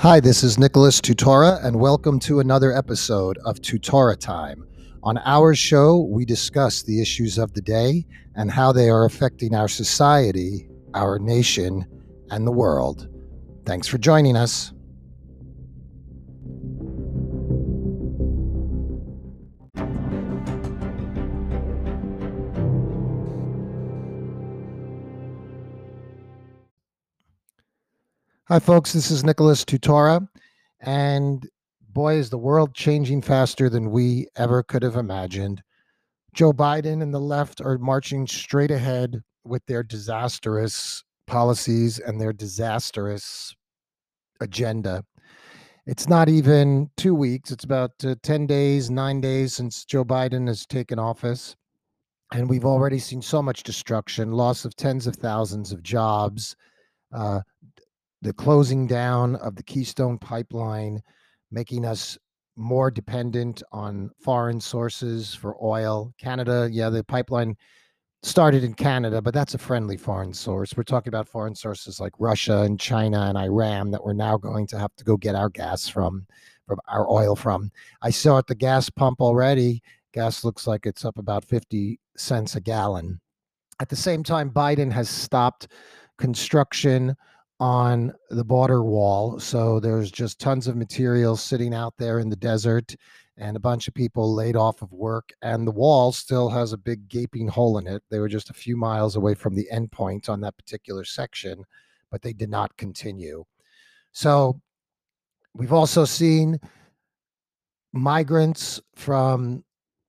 Hi, this is Nicholas Tutora, and welcome to another episode of Tutora Time. On our show, we discuss the issues of the day and how they are affecting our society, our nation, and the world. Thanks for joining us. Hi, folks. This is Nicholas Tutora. And boy, is the world changing faster than we ever could have imagined. Joe Biden and the left are marching straight ahead with their disastrous policies and their disastrous agenda. It's not even two weeks, it's about uh, 10 days, nine days since Joe Biden has taken office. And we've already seen so much destruction, loss of tens of thousands of jobs, uh, the closing down of the Keystone Pipeline, making us more dependent on foreign sources for oil. Canada, yeah, the pipeline started in Canada, but that's a friendly foreign source. We're talking about foreign sources like Russia and China and Iran that we're now going to have to go get our gas from, from our oil from. I saw at the gas pump already, gas looks like it's up about 50 cents a gallon. At the same time, Biden has stopped construction on the border wall. So there's just tons of material sitting out there in the desert and a bunch of people laid off of work. And the wall still has a big gaping hole in it. They were just a few miles away from the endpoint on that particular section, but they did not continue. So we've also seen migrants from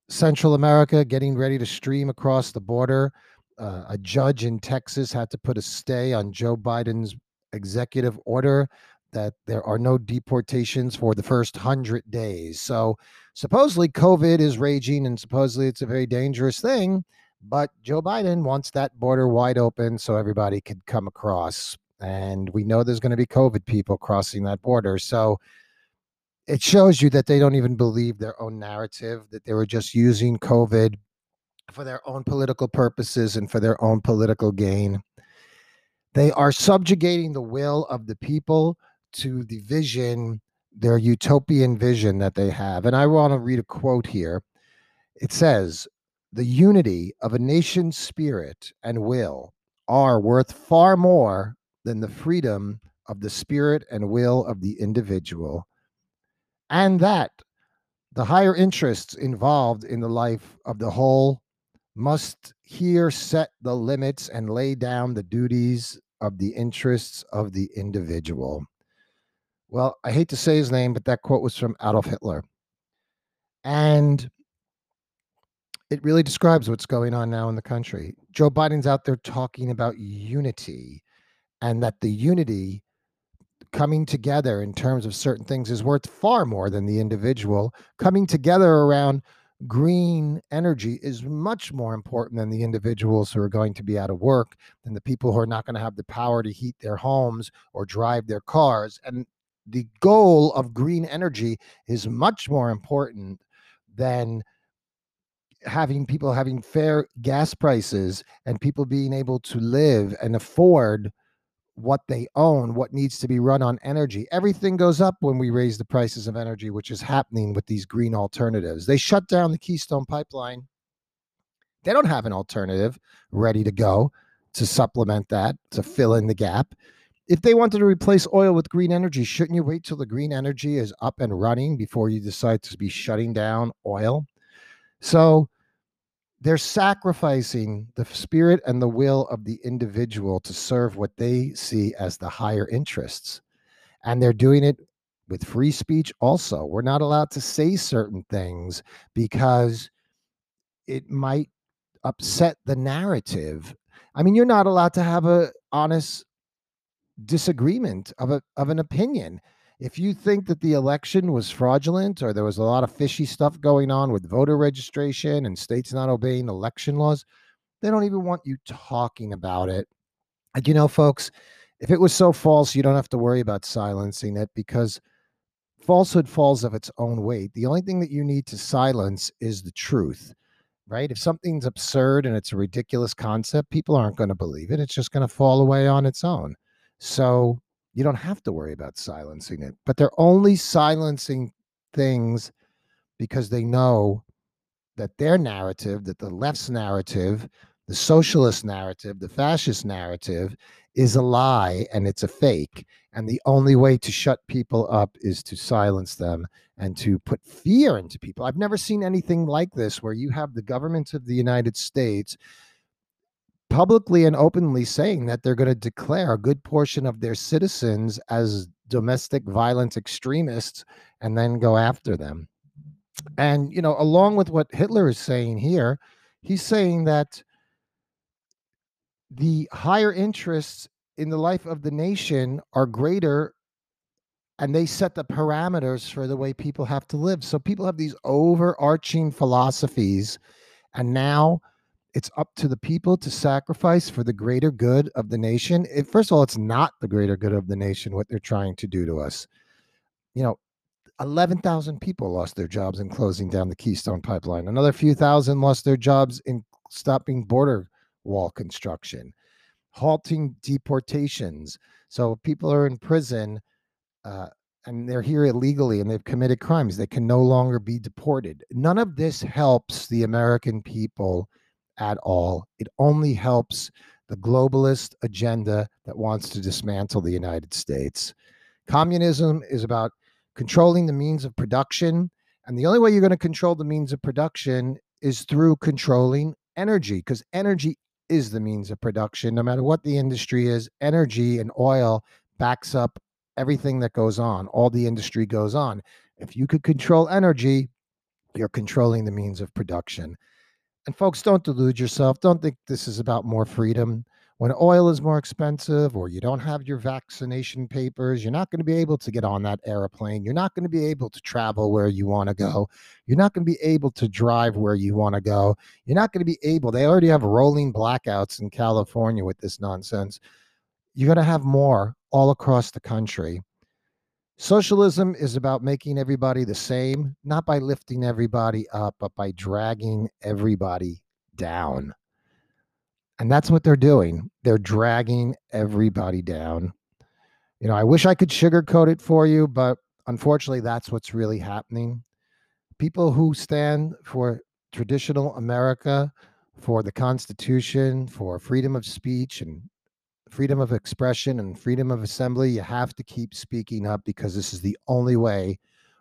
Central America getting ready to stream across the border. Uh, a judge in Texas had to put a stay on Joe Biden's executive order that there are no deportations for the first 100 days. So supposedly COVID is raging and supposedly it's a very dangerous thing, but Joe Biden wants that border wide open so everybody could come across. And we know there's going to be COVID people crossing that border. So it shows you that they don't even believe their own narrative, that they were just using COVID for their own political purposes and for their own political gain. They are subjugating the will of the people to the vision, their utopian vision that they have. And I want to read a quote here. It says, The unity of a nation's spirit and will are worth far more than the freedom of the spirit and will of the individual. And that the higher interests involved in the life of the whole must here set the limits and lay down the duties of the interests of the individual. Well, I hate to say his name, but that quote was from Adolf Hitler. And it really describes what's going on now in the country. Joe Biden's out there talking about unity and that the unity coming together in terms of certain things is worth far more than the individual coming together around green energy is much more important than the individuals who are going to be out of work, than the people who are not going to have the power to heat their homes or drive their cars. And the goal of green energy is much more important than having people having fair gas prices and people being able to live and afford what they own, what needs to be run on energy. Everything goes up when we raise the prices of energy, which is happening with these green alternatives. They shut down the Keystone pipeline. They don't have an alternative ready to go to supplement that, to fill in the gap. If they wanted to replace oil with green energy, shouldn't you wait till the green energy is up and running before you decide to be shutting down oil? So, they're sacrificing the spirit and the will of the individual to serve what they see as the higher interests. And they're doing it with free speech also. We're not allowed to say certain things because it might upset the narrative. I mean, you're not allowed to have a honest disagreement of a of an opinion if you think that the election was fraudulent or there was a lot of fishy stuff going on with voter registration and states not obeying election laws, they don't even want you talking about it. You know, folks, if it was so false, you don't have to worry about silencing it because falsehood falls of its own weight. The only thing that you need to silence is the truth, right? If something's absurd and it's a ridiculous concept, people aren't going to believe it. It's just going to fall away on its own. So You don't have to worry about silencing it. But they're only silencing things because they know that their narrative, that the left's narrative, the socialist narrative, the fascist narrative is a lie and it's a fake. And the only way to shut people up is to silence them and to put fear into people. I've never seen anything like this where you have the government of the United States publicly and openly saying that they're going to declare a good portion of their citizens as domestic violence extremists and then go after them. And, you know, along with what Hitler is saying here, he's saying that the higher interests in the life of the nation are greater and they set the parameters for the way people have to live. So people have these overarching philosophies, and now it's up to the people to sacrifice for the greater good of the nation. It, first of all, it's not the greater good of the nation what they're trying to do to us. You know, 11,000 people lost their jobs in closing down the Keystone pipeline. Another few thousand lost their jobs in stopping border wall construction, halting deportations. So people are in prison uh, and they're here illegally and they've committed crimes. They can no longer be deported. None of this helps the American people at all. It only helps the globalist agenda that wants to dismantle the United States. Communism is about controlling the means of production. And the only way you're going to control the means of production is through controlling energy, because energy is the means of production. No matter what the industry is, energy and oil backs up everything that goes on. All the industry goes on. If you could control energy, you're controlling the means of production. And folks, don't delude yourself. Don't think this is about more freedom. When oil is more expensive or you don't have your vaccination papers, you're not going to be able to get on that airplane. You're not going to be able to travel where you want to go. You're not going to be able to drive where you want to go. You're not going to be able, they already have rolling blackouts in California with this nonsense. You're going to have more all across the country. Socialism is about making everybody the same, not by lifting everybody up, but by dragging everybody down. And that's what they're doing. They're dragging everybody down. You know, I wish I could sugarcoat it for you, but unfortunately, that's what's really happening. People who stand for traditional America, for the Constitution, for freedom of speech and freedom of expression and freedom of assembly, you have to keep speaking up because this is the only way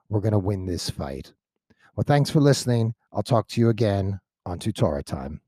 we're going to win this fight. Well, thanks for listening. I'll talk to you again on Tutora Time.